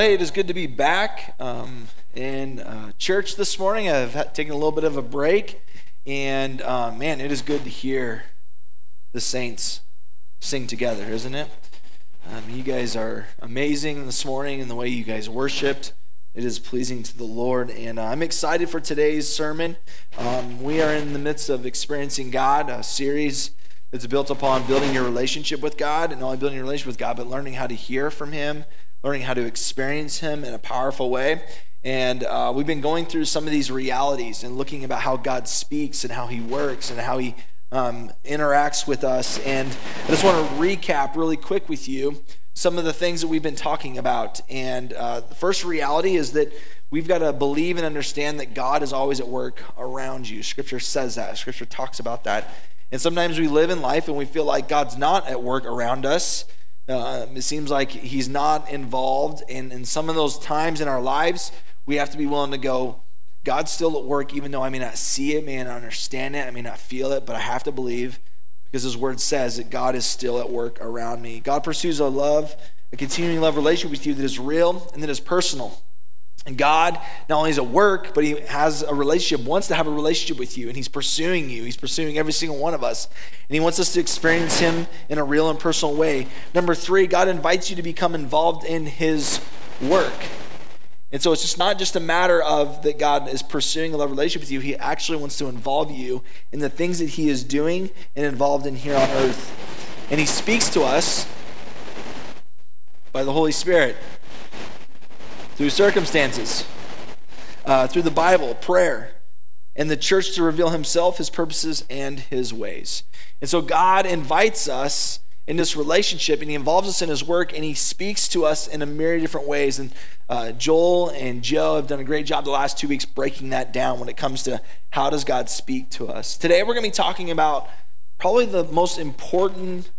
Hey, it is good to be back um, in uh, church this morning. I've taken a little bit of a break, and uh, man, it is good to hear the saints sing together, isn't it? Um, you guys are amazing this morning in the way you guys worshiped. It is pleasing to the Lord, and uh, I'm excited for today's sermon. Um, we are in the midst of experiencing God, a series that's built upon building your relationship with God, and not only building your relationship with God, but learning how to hear from Him learning how to experience Him in a powerful way. And uh, we've been going through some of these realities and looking about how God speaks and how He works and how He um, interacts with us. And I just want to recap really quick with you some of the things that we've been talking about. And uh, the first reality is that we've got to believe and understand that God is always at work around you. Scripture says that, Scripture talks about that. And sometimes we live in life and we feel like God's not at work around us. Uh, it seems like he's not involved. And in some of those times in our lives, we have to be willing to go, God's still at work, even though I may not see it, may not understand it, I may not feel it, but I have to believe because his word says that God is still at work around me. God pursues a love, a continuing love relationship with you that is real and that is personal. And God not only is at work, but He has a relationship, wants to have a relationship with you, and He's pursuing you. He's pursuing every single one of us. And He wants us to experience Him in a real and personal way. Number three, God invites you to become involved in His work. And so it's just not just a matter of that God is pursuing a love relationship with you, He actually wants to involve you in the things that He is doing and involved in here on earth. And He speaks to us by the Holy Spirit through circumstances, uh, through the Bible, prayer, and the church to reveal himself, his purposes, and his ways. And so God invites us in this relationship and he involves us in his work and he speaks to us in a myriad of different ways. And uh, Joel and Joe have done a great job the last two weeks breaking that down when it comes to how does God speak to us. Today we're going to be talking about probably the most important,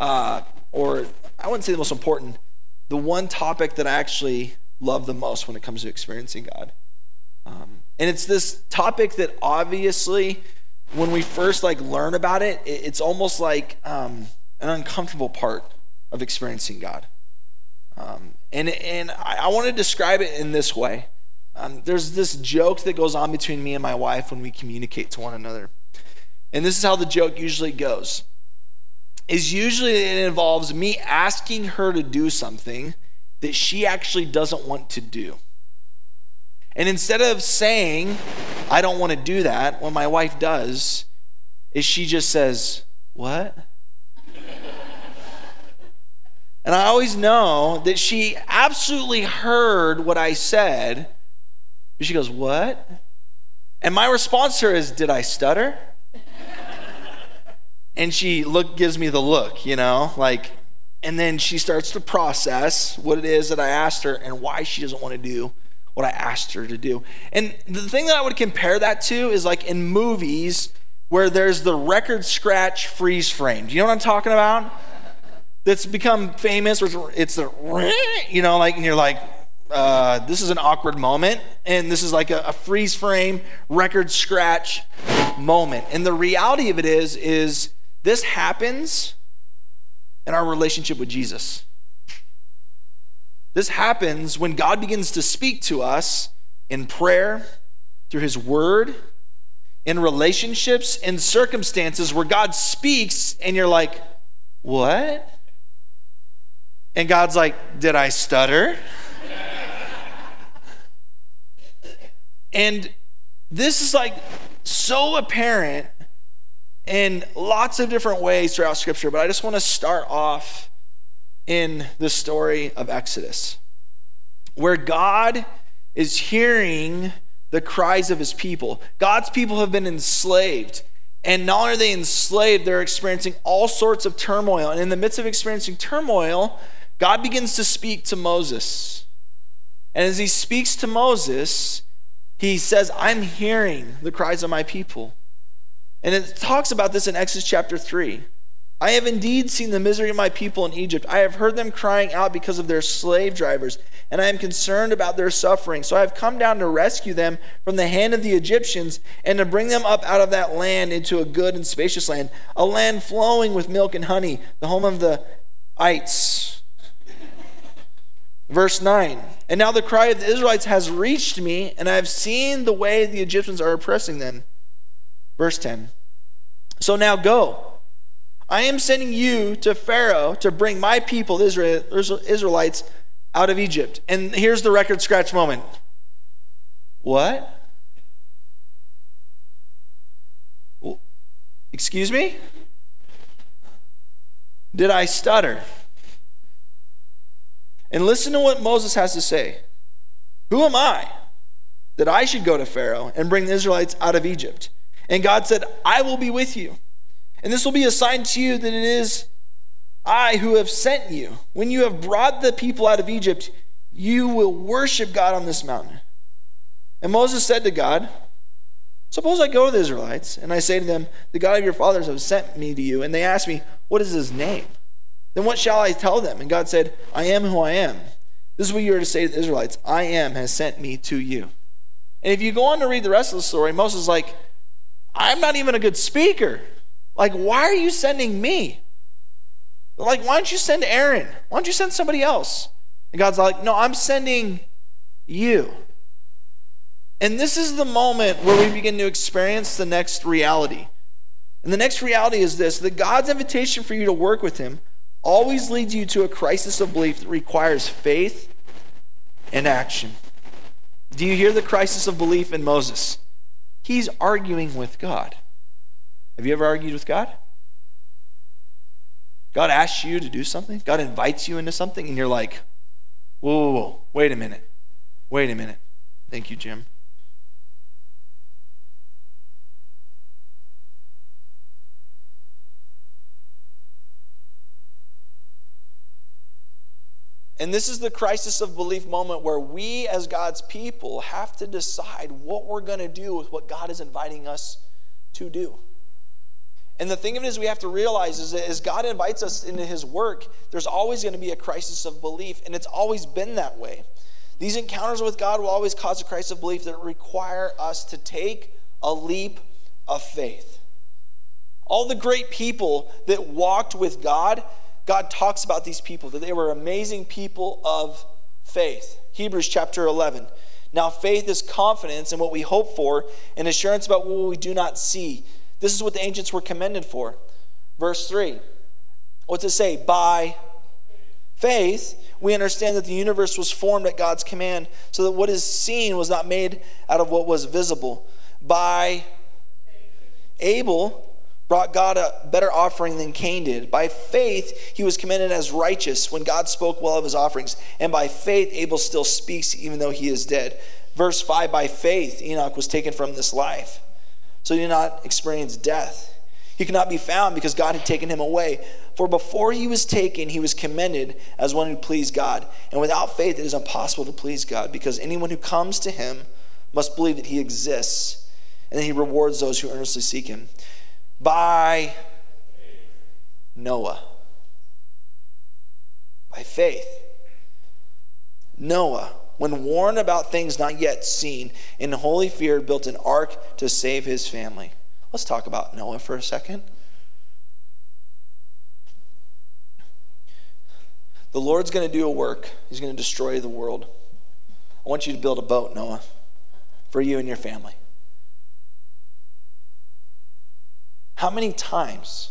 uh, or I wouldn't say the most important, the one topic that I actually love the most when it comes to experiencing God. Um, and it's this topic that obviously, when we first like learn about it, it's almost like um, an uncomfortable part of experiencing God. Um, and and I, I want to describe it in this way. Um, there's this joke that goes on between me and my wife when we communicate to one another. And this is how the joke usually goes. Is usually it involves me asking her to do something that she actually doesn't want to do. And instead of saying, I don't want to do that, what my wife does is she just says, What? and I always know that she absolutely heard what I said, but she goes, What? And my response to her is, Did I stutter? and she look gives me the look, you know, like and then she starts to process what it is that I asked her and why she doesn't want to do what I asked her to do. And the thing that I would compare that to is like in movies where there's the record scratch freeze frame. Do you know what I'm talking about? That's become famous. Where it's the, you know, like, and you're like, uh, this is an awkward moment. And this is like a, a freeze frame record scratch moment. And the reality of it is, is this happens and our relationship with Jesus. This happens when God begins to speak to us in prayer, through His Word, in relationships, in circumstances where God speaks and you're like, what? And God's like, did I stutter? and this is like so apparent in lots of different ways throughout Scripture, but I just want to start off in the story of Exodus, where God is hearing the cries of his people. God's people have been enslaved. And not only are they enslaved, they're experiencing all sorts of turmoil. And in the midst of experiencing turmoil, God begins to speak to Moses. And as he speaks to Moses, he says, I'm hearing the cries of my people. And it talks about this in Exodus chapter 3. I have indeed seen the misery of my people in Egypt. I have heard them crying out because of their slave drivers, and I am concerned about their suffering. So I have come down to rescue them from the hand of the Egyptians and to bring them up out of that land into a good and spacious land, a land flowing with milk and honey, the home of the ites. Verse 9 And now the cry of the Israelites has reached me, and I have seen the way the Egyptians are oppressing them. Verse 10 So now go. I am sending you to Pharaoh to bring my people, the Israelites, out of Egypt. And here's the record scratch moment. What? Excuse me? Did I stutter? And listen to what Moses has to say. Who am I that I should go to Pharaoh and bring the Israelites out of Egypt? And God said, I will be with you. And this will be a sign to you that it is I who have sent you. When you have brought the people out of Egypt, you will worship God on this mountain. And Moses said to God, Suppose I go to the Israelites and I say to them, The God of your fathers has sent me to you. And they ask me, What is his name? Then what shall I tell them? And God said, I am who I am. This is what you are to say to the Israelites I am has sent me to you. And if you go on to read the rest of the story, Moses is like, I'm not even a good speaker. Like, why are you sending me? Like, why don't you send Aaron? Why don't you send somebody else? And God's like, No, I'm sending you. And this is the moment where we begin to experience the next reality. And the next reality is this that God's invitation for you to work with Him always leads you to a crisis of belief that requires faith and action. Do you hear the crisis of belief in Moses? He's arguing with God. Have you ever argued with God? God asks you to do something, God invites you into something, and you're like, whoa, whoa, whoa, wait a minute. Wait a minute. Thank you, Jim. And this is the crisis of belief moment where we, as God's people, have to decide what we're going to do with what God is inviting us to do. And the thing of it is, we have to realize is that as God invites us into His work, there's always going to be a crisis of belief, and it's always been that way. These encounters with God will always cause a crisis of belief that require us to take a leap of faith. All the great people that walked with God God talks about these people, that they were amazing people of faith. Hebrews chapter 11. Now, faith is confidence in what we hope for and assurance about what we do not see. This is what the ancients were commended for. Verse 3. What's it say? By faith, we understand that the universe was formed at God's command, so that what is seen was not made out of what was visible. By Abel, brought God a better offering than Cain did. By faith, he was commended as righteous when God spoke well of his offerings. And by faith, Abel still speaks even though he is dead. Verse 5 By faith, Enoch was taken from this life. So he did not experience death. He could not be found because God had taken him away. For before he was taken, he was commended as one who pleased God. And without faith, it is impossible to please God because anyone who comes to him must believe that he exists and that he rewards those who earnestly seek him by Noah. By faith. Noah, when warned about things not yet seen, in holy fear built an ark to save his family. Let's talk about Noah for a second. The Lord's going to do a work, He's going to destroy the world. I want you to build a boat, Noah, for you and your family. How many times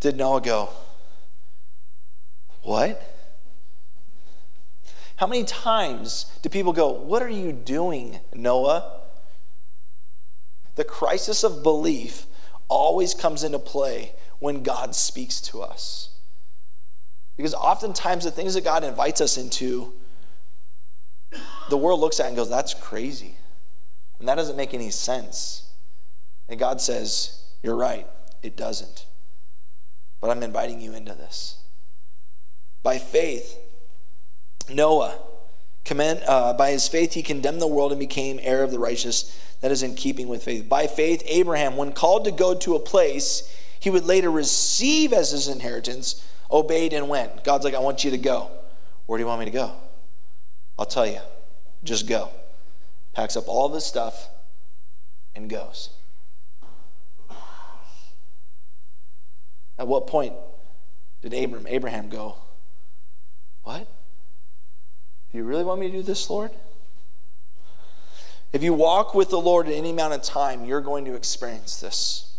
did Noah go, What? How many times do people go, What are you doing, Noah? The crisis of belief always comes into play when God speaks to us. Because oftentimes the things that God invites us into, the world looks at and goes, That's crazy. And that doesn't make any sense. And God says, you're right, it doesn't. But I'm inviting you into this. By faith, Noah, commend, uh, by his faith, he condemned the world and became heir of the righteous. That is in keeping with faith. By faith, Abraham, when called to go to a place he would later receive as his inheritance, obeyed and went. God's like, I want you to go. Where do you want me to go? I'll tell you. Just go. Packs up all of his stuff and goes. At what point did Abraham, Abraham go, What? Do you really want me to do this, Lord? If you walk with the Lord in any amount of time, you're going to experience this.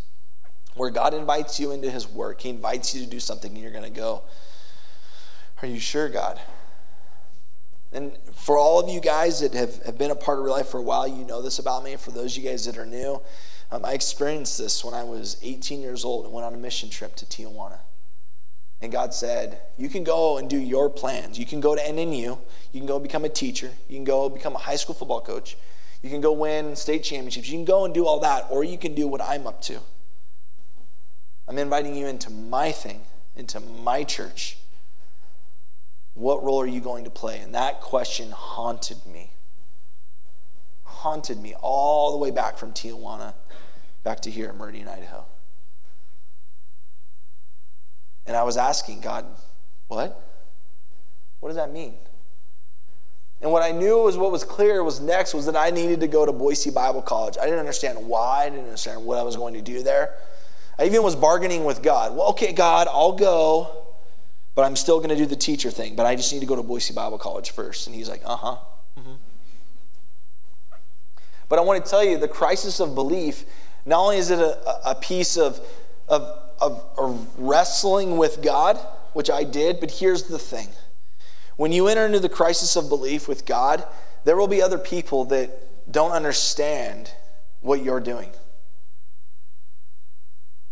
Where God invites you into his work, he invites you to do something, and you're going to go, Are you sure, God? And for all of you guys that have, have been a part of real life for a while, you know this about me. For those of you guys that are new, um, I experienced this when I was 18 years old and went on a mission trip to Tijuana. And God said, You can go and do your plans. You can go to NNU. You can go become a teacher. You can go become a high school football coach. You can go win state championships. You can go and do all that, or you can do what I'm up to. I'm inviting you into my thing, into my church. What role are you going to play? And that question haunted me. Haunted me all the way back from Tijuana back to here in Meridian, Idaho. And I was asking God, what? What does that mean? And what I knew was what was clear was next was that I needed to go to Boise Bible College. I didn't understand why, I didn't understand what I was going to do there. I even was bargaining with God. Well, okay, God, I'll go, but I'm still going to do the teacher thing, but I just need to go to Boise Bible College first. And he's like, uh huh. Mm-hmm. But I want to tell you the crisis of belief, not only is it a, a piece of, of, of, of wrestling with God, which I did, but here's the thing. When you enter into the crisis of belief with God, there will be other people that don't understand what you're doing.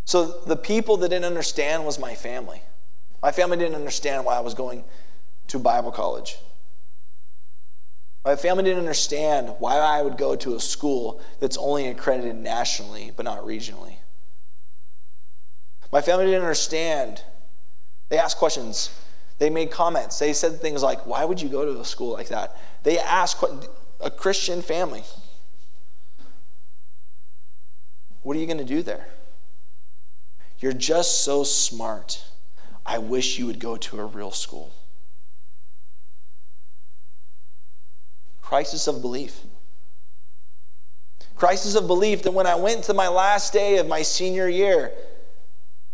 So the people that didn't understand was my family. My family didn't understand why I was going to Bible college. My family didn't understand why I would go to a school that's only accredited nationally but not regionally. My family didn't understand. They asked questions. They made comments. They said things like, Why would you go to a school like that? They asked a Christian family, What are you going to do there? You're just so smart. I wish you would go to a real school. Crisis of belief. Crisis of belief that when I went to my last day of my senior year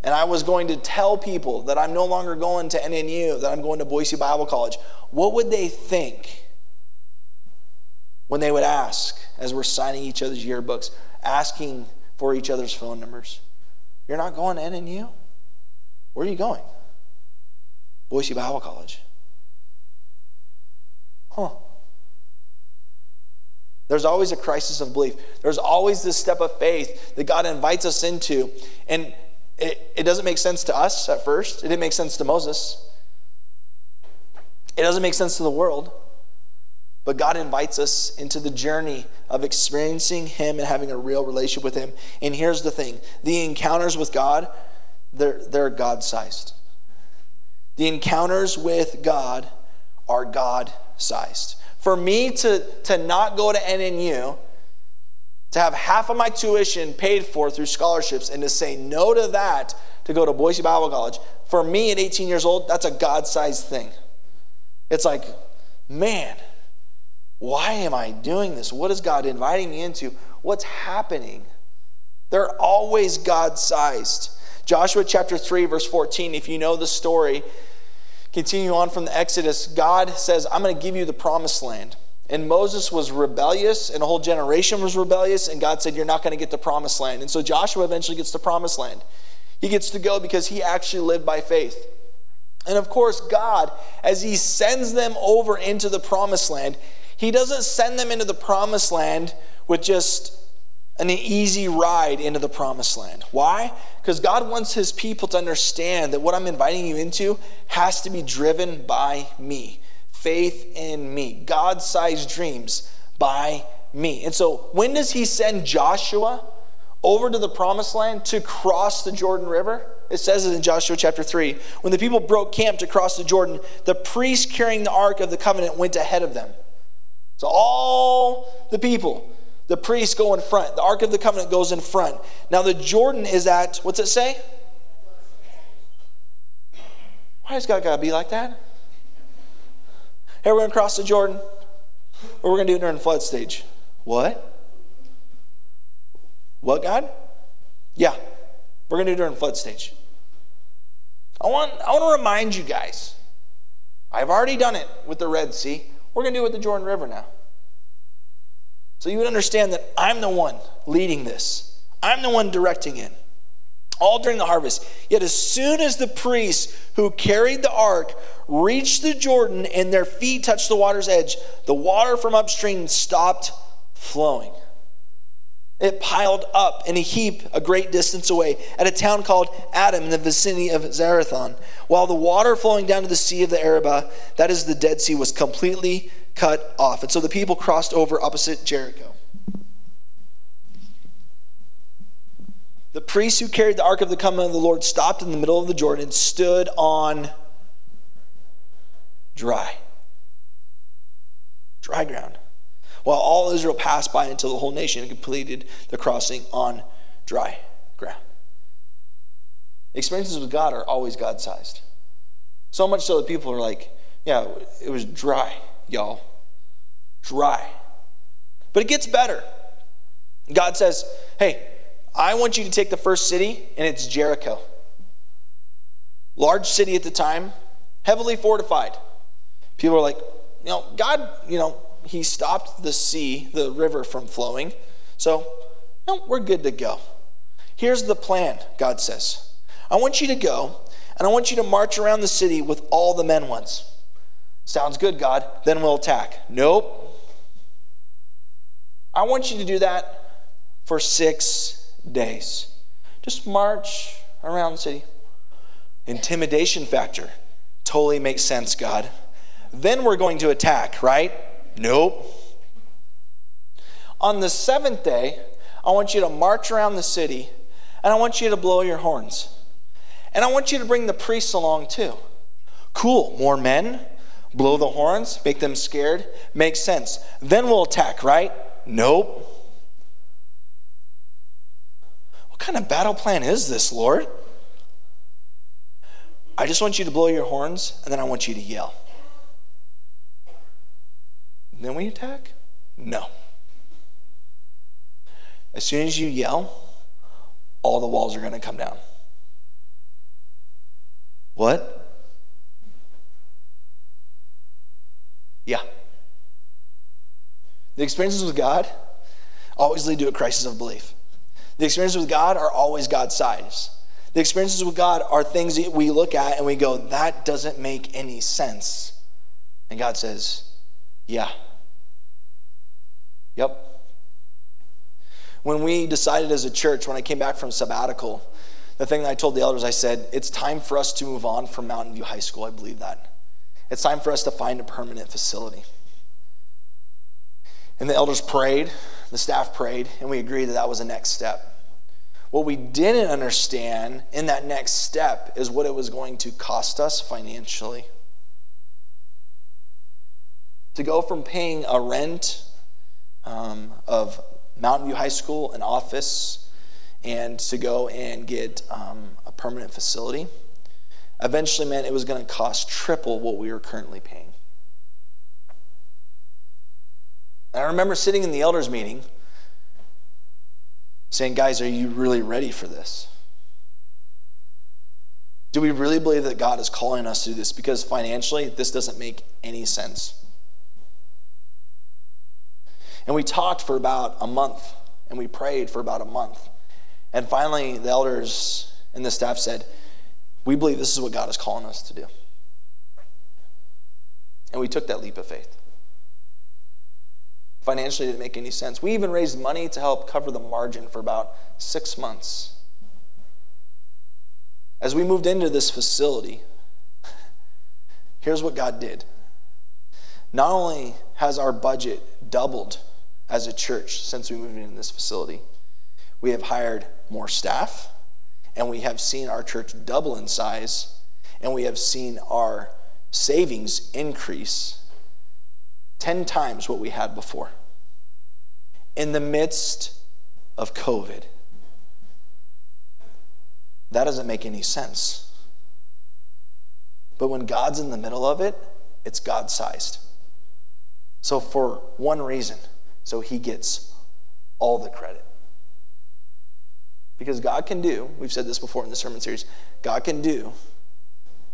and I was going to tell people that I'm no longer going to NNU, that I'm going to Boise Bible College, what would they think when they would ask, as we're signing each other's yearbooks, asking for each other's phone numbers? You're not going to NNU? Where are you going? Boise Bible College. Huh. There's always a crisis of belief. There's always this step of faith that God invites us into. And it, it doesn't make sense to us at first. It didn't make sense to Moses. It doesn't make sense to the world. But God invites us into the journey of experiencing Him and having a real relationship with Him. And here's the thing the encounters with God, they're, they're God sized. The encounters with God are God sized. For me to, to not go to NNU, to have half of my tuition paid for through scholarships, and to say no to that to go to Boise Bible College, for me at 18 years old, that's a God sized thing. It's like, man, why am I doing this? What is God inviting me into? What's happening? They're always God sized. Joshua chapter 3, verse 14, if you know the story, continue on from the Exodus, God says, I'm going to give you the promised land. And Moses was rebellious, and a whole generation was rebellious, and God said, You're not going to get the promised land. And so Joshua eventually gets the promised land. He gets to go because he actually lived by faith. And of course, God, as he sends them over into the promised land, he doesn't send them into the promised land with just an easy ride into the promised land. Why? Because God wants his people to understand that what I'm inviting you into has to be driven by me. Faith in me. God sized dreams by me. And so, when does he send Joshua over to the promised land to cross the Jordan River? It says it in Joshua chapter 3. When the people broke camp to cross the Jordan, the priest carrying the ark of the covenant went ahead of them. So, all the people the priests go in front. The Ark of the Covenant goes in front. Now, the Jordan is at, what's it say? Why has God got to be like that? Hey, we're going to cross the Jordan. Or we're going to do during the flood stage. What? What, God? Yeah, we're going to do it during the flood stage. I want, I want to remind you guys I've already done it with the Red Sea. we're going to do it with the Jordan River now. So you would understand that I'm the one leading this, I'm the one directing it. All during the harvest. Yet, as soon as the priests who carried the ark reached the Jordan and their feet touched the water's edge, the water from upstream stopped flowing. It piled up in a heap a great distance away at a town called Adam in the vicinity of Zarethan, while the water flowing down to the sea of the Arabah, that is the Dead Sea, was completely cut off. And so the people crossed over opposite Jericho. The priests who carried the ark of the covenant of the Lord stopped in the middle of the Jordan and stood on dry. Dry ground while all Israel passed by until the whole nation completed the crossing on dry ground. Experiences with God are always God sized. So much so that people are like, yeah, it was dry, y'all. Dry. But it gets better. God says, hey, I want you to take the first city, and it's Jericho. Large city at the time, heavily fortified. People are like, you know, God, you know, he stopped the sea, the river from flowing. So, no, we're good to go. Here's the plan, God says. I want you to go, and I want you to march around the city with all the men once. Sounds good, God. Then we'll attack. Nope. I want you to do that for six days. Just march around the city. Intimidation factor. Totally makes sense, God. Then we're going to attack, right? Nope. On the seventh day, I want you to march around the city and I want you to blow your horns. And I want you to bring the priests along too. Cool, more men, blow the horns, make them scared, makes sense. Then we'll attack, right? Nope. What kind of battle plan is this, Lord? I just want you to blow your horns and then I want you to yell. Then we attack? No. As soon as you yell, all the walls are going to come down. What? Yeah. The experiences with God always lead to a crisis of belief. The experiences with God are always God's size. The experiences with God are things that we look at and we go, that doesn't make any sense. And God says, yeah. Yep. When we decided as a church, when I came back from sabbatical, the thing that I told the elders, I said, it's time for us to move on from Mountain View High School. I believe that. It's time for us to find a permanent facility. And the elders prayed, the staff prayed, and we agreed that that was the next step. What we didn't understand in that next step is what it was going to cost us financially. To go from paying a rent um, of Mountain View High School, an office, and to go and get um, a permanent facility. Eventually meant it was going to cost triple what we were currently paying. And I remember sitting in the elders' meeting saying, Guys, are you really ready for this? Do we really believe that God is calling us to do this? Because financially, this doesn't make any sense. And we talked for about a month, and we prayed for about a month. And finally, the elders and the staff said, We believe this is what God is calling us to do. And we took that leap of faith. Financially, didn't make any sense. We even raised money to help cover the margin for about six months. As we moved into this facility, here's what God did. Not only has our budget doubled as a church since we moved into this facility. We have hired more staff, and we have seen our church double in size, and we have seen our savings increase 10 times what we had before. In the midst of COVID. That doesn't make any sense. But when God's in the middle of it, it's God sized. So, for one reason, so he gets all the credit. Because God can do, we've said this before in the sermon series, God can do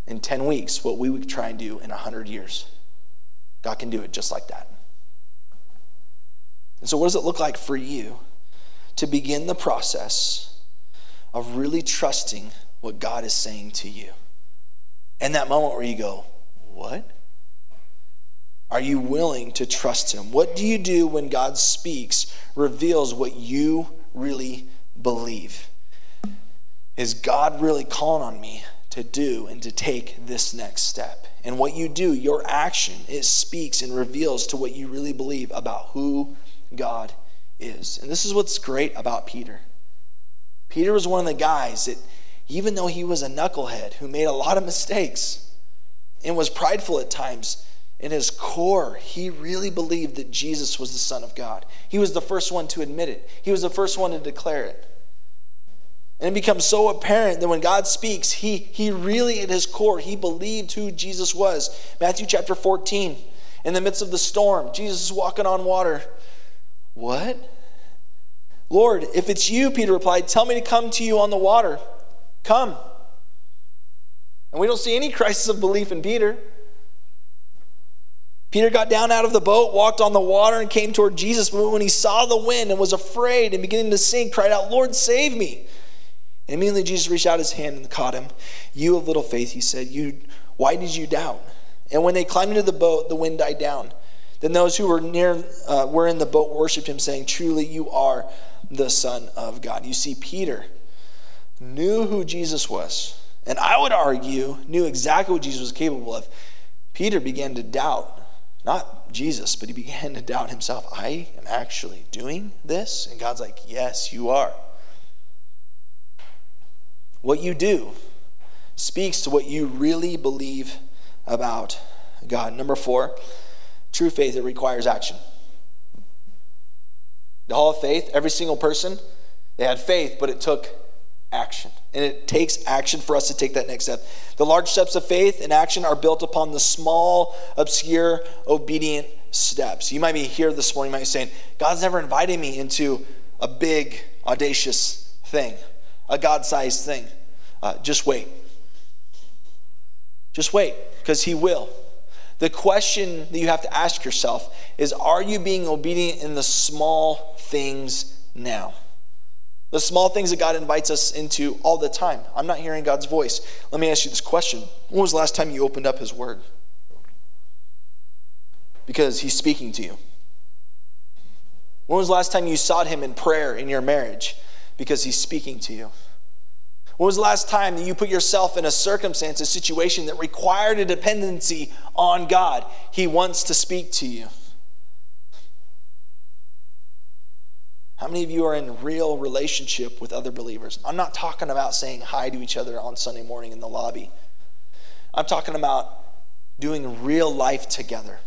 in 10 weeks what we would try and do in 100 years. God can do it just like that. And so, what does it look like for you to begin the process of really trusting what God is saying to you? And that moment where you go, What? Are you willing to trust Him? What do you do when God speaks, reveals what you really believe? Is God really calling on me to do and to take this next step? And what you do, your action, it speaks and reveals to what you really believe about who God is. And this is what's great about Peter. Peter was one of the guys that, even though he was a knucklehead who made a lot of mistakes and was prideful at times, in his core, he really believed that Jesus was the Son of God. He was the first one to admit it, he was the first one to declare it. And it becomes so apparent that when God speaks, he, he really, at his core, he believed who Jesus was. Matthew chapter 14, in the midst of the storm, Jesus is walking on water. What? Lord, if it's you, Peter replied, tell me to come to you on the water. Come. And we don't see any crisis of belief in Peter. Peter got down out of the boat, walked on the water, and came toward Jesus. But when he saw the wind and was afraid and beginning to sink, cried out, Lord, save me. And immediately Jesus reached out his hand and caught him. You of little faith, he said, you, why did you doubt? And when they climbed into the boat, the wind died down. Then those who were near uh, were in the boat worshipped him, saying, Truly, you are the Son of God. You see, Peter knew who Jesus was, and I would argue knew exactly what Jesus was capable of. Peter began to doubt not Jesus, but he began to doubt himself. I am actually doing this? And God's like, Yes, you are. What you do speaks to what you really believe about God. Number four, true faith, it requires action. The Hall of Faith, every single person, they had faith, but it took action. And it takes action for us to take that next step. The large steps of faith and action are built upon the small, obscure, obedient steps. You might be here this morning, you might be saying, God's never invited me into a big, audacious thing, a God sized thing. Uh, just wait. Just wait, because He will. The question that you have to ask yourself is Are you being obedient in the small things now? The small things that God invites us into all the time. I'm not hearing God's voice. Let me ask you this question When was the last time you opened up His Word? Because He's speaking to you. When was the last time you sought Him in prayer in your marriage? Because He's speaking to you. When was the last time that you put yourself in a circumstance, a situation that required a dependency on God? He wants to speak to you. How many of you are in real relationship with other believers? I'm not talking about saying hi to each other on Sunday morning in the lobby. I'm talking about doing real life together.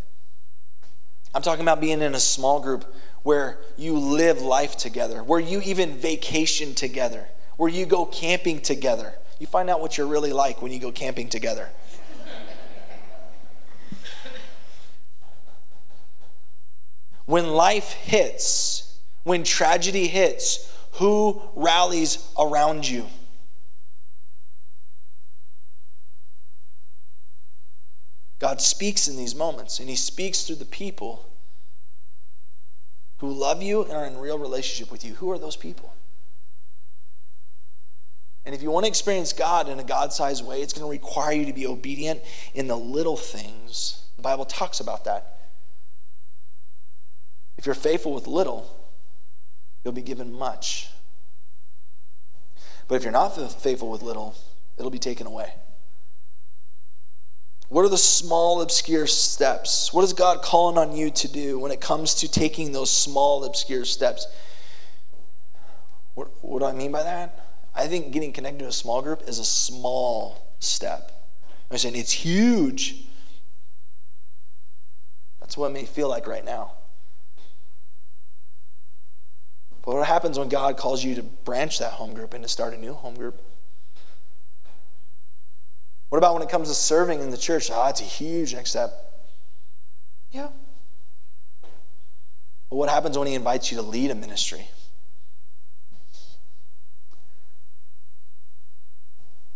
I'm talking about being in a small group where you live life together, where you even vacation together, where you go camping together. You find out what you're really like when you go camping together. when life hits, when tragedy hits, who rallies around you? God speaks in these moments, and He speaks through the people who love you and are in real relationship with you. Who are those people? And if you want to experience God in a God sized way, it's going to require you to be obedient in the little things. The Bible talks about that. If you're faithful with little, you'll be given much. But if you're not faithful with little, it'll be taken away. What are the small, obscure steps? What is God calling on you to do when it comes to taking those small, obscure steps? What, what do I mean by that? I think getting connected to a small group is a small step. I'm saying it's huge. That's what it may feel like right now. But what happens when God calls you to branch that home group and to start a new home group? What about when it comes to serving in the church? Ah, oh, it's a huge next step. Yeah. But what happens when He invites you to lead a ministry?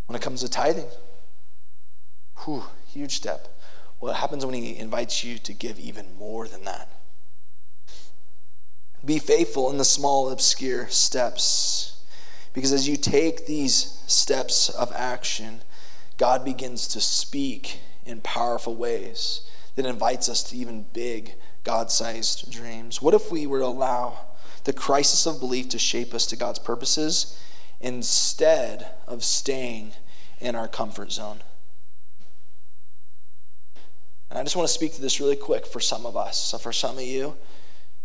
When it comes to tithing, whew, huge step. What happens when He invites you to give even more than that? Be faithful in the small, obscure steps. Because as you take these steps of action, God begins to speak in powerful ways that invites us to even big, God sized dreams. What if we were to allow the crisis of belief to shape us to God's purposes instead of staying in our comfort zone? And I just want to speak to this really quick for some of us. So, for some of you,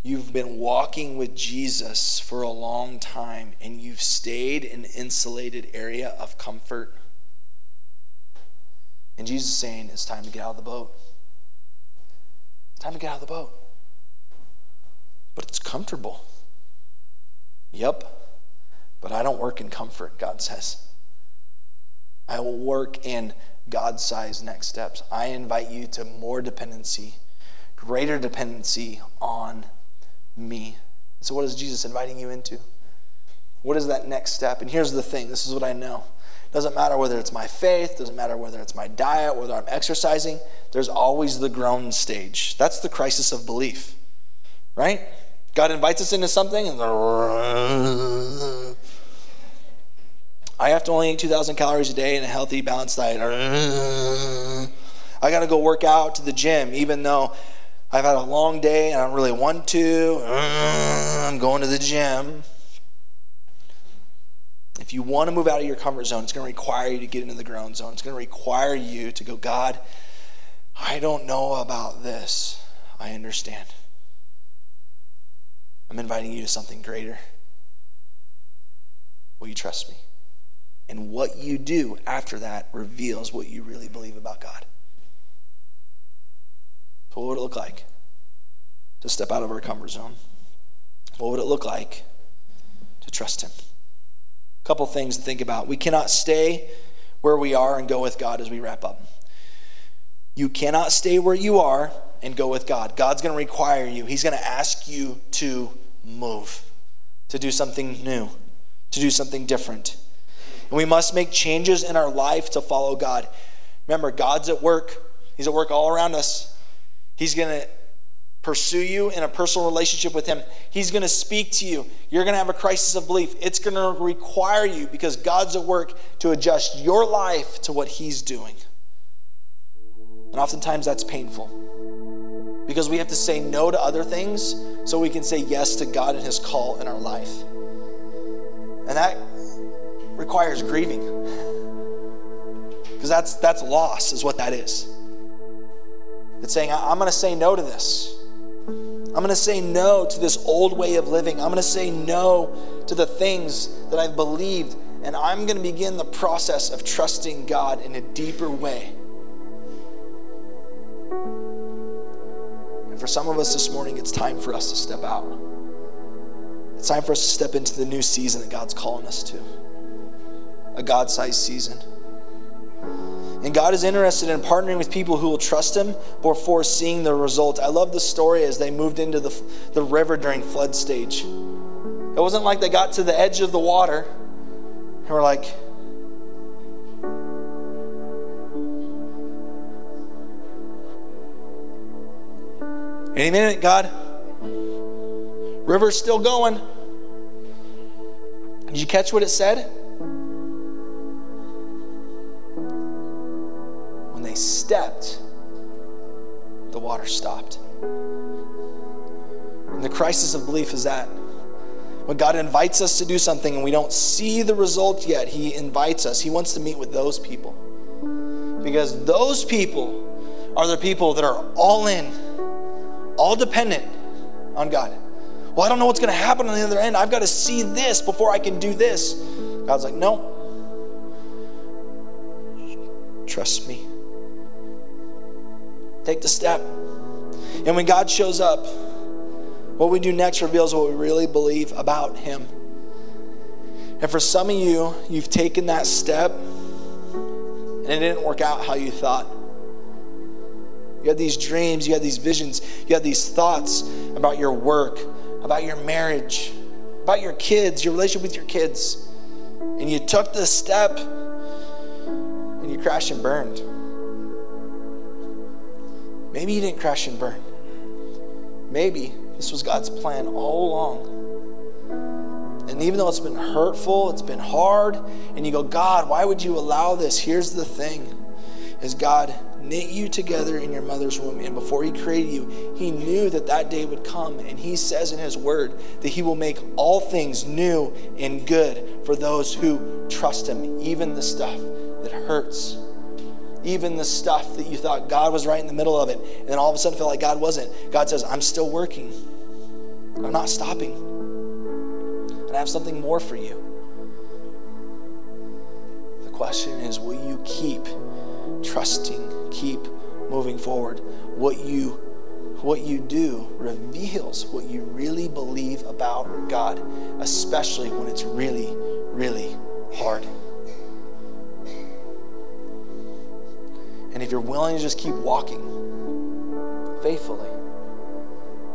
you've been walking with Jesus for a long time and you've stayed in an insulated area of comfort. And Jesus is saying, It's time to get out of the boat. It's time to get out of the boat. But it's comfortable. Yep. But I don't work in comfort, God says. I will work in God sized next steps. I invite you to more dependency, greater dependency on me. So, what is Jesus inviting you into? What is that next step? And here's the thing this is what I know. Doesn't matter whether it's my faith, doesn't matter whether it's my diet, whether I'm exercising, there's always the groan stage. That's the crisis of belief, right? God invites us into something and I have to only eat 2,000 calories a day in a healthy, balanced diet. I got to go work out to the gym, even though I've had a long day and I don't really want to. I'm going to the gym. If you want to move out of your comfort zone, it's going to require you to get into the groan zone. It's going to require you to go, God, I don't know about this. I understand. I'm inviting you to something greater. Will you trust me? And what you do after that reveals what you really believe about God. So what would it look like to step out of our comfort zone? What would it look like to trust Him? Couple things to think about. We cannot stay where we are and go with God as we wrap up. You cannot stay where you are and go with God. God's going to require you, He's going to ask you to move, to do something new, to do something different. And we must make changes in our life to follow God. Remember, God's at work, He's at work all around us. He's going to pursue you in a personal relationship with Him. He's going to speak to you. You're going to have a crisis of belief. It's going to require you, because God's at work, to adjust your life to what He's doing. And oftentimes that's painful because we have to say no to other things so we can say yes to God and His call in our life. And that requires grieving because that's, that's loss, is what that is. It's saying, I'm going to say no to this. I'm going to say no to this old way of living. I'm going to say no to the things that I've believed. And I'm going to begin the process of trusting God in a deeper way. And for some of us this morning, it's time for us to step out. It's time for us to step into the new season that God's calling us to a God sized season. And God is interested in partnering with people who will trust Him before seeing the result. I love the story as they moved into the, the river during flood stage. It wasn't like they got to the edge of the water and were like, Any minute, God. River's still going. Did you catch what it said? Stepped, the water stopped. And the crisis of belief is that when God invites us to do something and we don't see the result yet, He invites us. He wants to meet with those people. Because those people are the people that are all in, all dependent on God. Well, I don't know what's going to happen on the other end. I've got to see this before I can do this. God's like, no. Trust me. Take the step. And when God shows up, what we do next reveals what we really believe about Him. And for some of you, you've taken that step and it didn't work out how you thought. You had these dreams, you had these visions, you had these thoughts about your work, about your marriage, about your kids, your relationship with your kids. And you took the step and you crashed and burned. Maybe you didn't crash and burn. Maybe this was God's plan all along. And even though it's been hurtful, it's been hard, and you go, God, why would you allow this? Here's the thing is God knit you together in your mother's womb. And before He created you, He knew that that day would come. And He says in His word that He will make all things new and good for those who trust Him, even the stuff that hurts. Even the stuff that you thought God was right in the middle of it, and then all of a sudden felt like God wasn't. God says, I'm still working. I'm not stopping. And I have something more for you. The question is will you keep trusting, keep moving forward. What you what you do reveals what you really believe about God, especially when it's really, really hard. You're willing to just keep walking faithfully,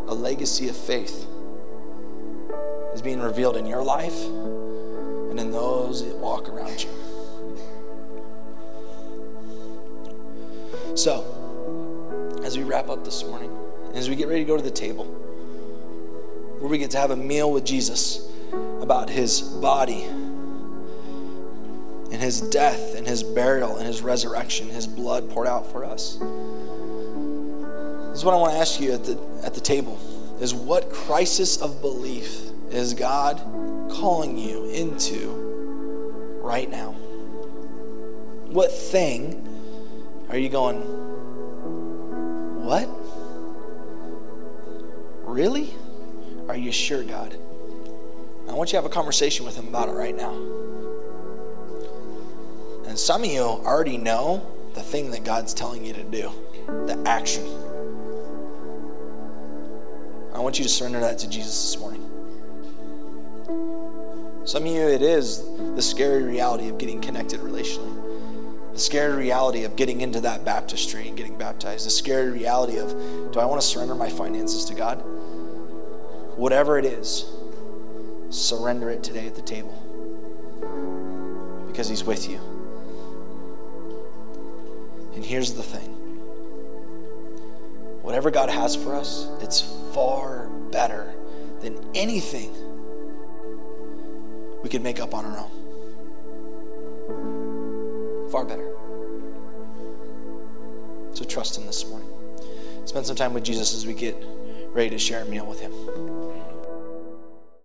a legacy of faith is being revealed in your life and in those that walk around you. So, as we wrap up this morning, as we get ready to go to the table, where we get to have a meal with Jesus about his body and his death and his burial and his resurrection, his blood poured out for us. This is what I want to ask you at the, at the table is what crisis of belief is God calling you into right now? What thing are you going, What? Really? Are you sure, God? I want you to have a conversation with Him about it right now. And some of you already know the thing that God's telling you to do, the action. I want you to surrender that to Jesus this morning. Some of you, it is the scary reality of getting connected relationally the scary reality of getting into that baptistry and getting baptized, the scary reality of do I want to surrender my finances to God? Whatever it is, surrender it today at the table because He's with you. And here's the thing whatever God has for us, it's far better than anything we could make up on our own. Far better. So trust Him this morning. Spend some time with Jesus as we get ready to share a meal with Him.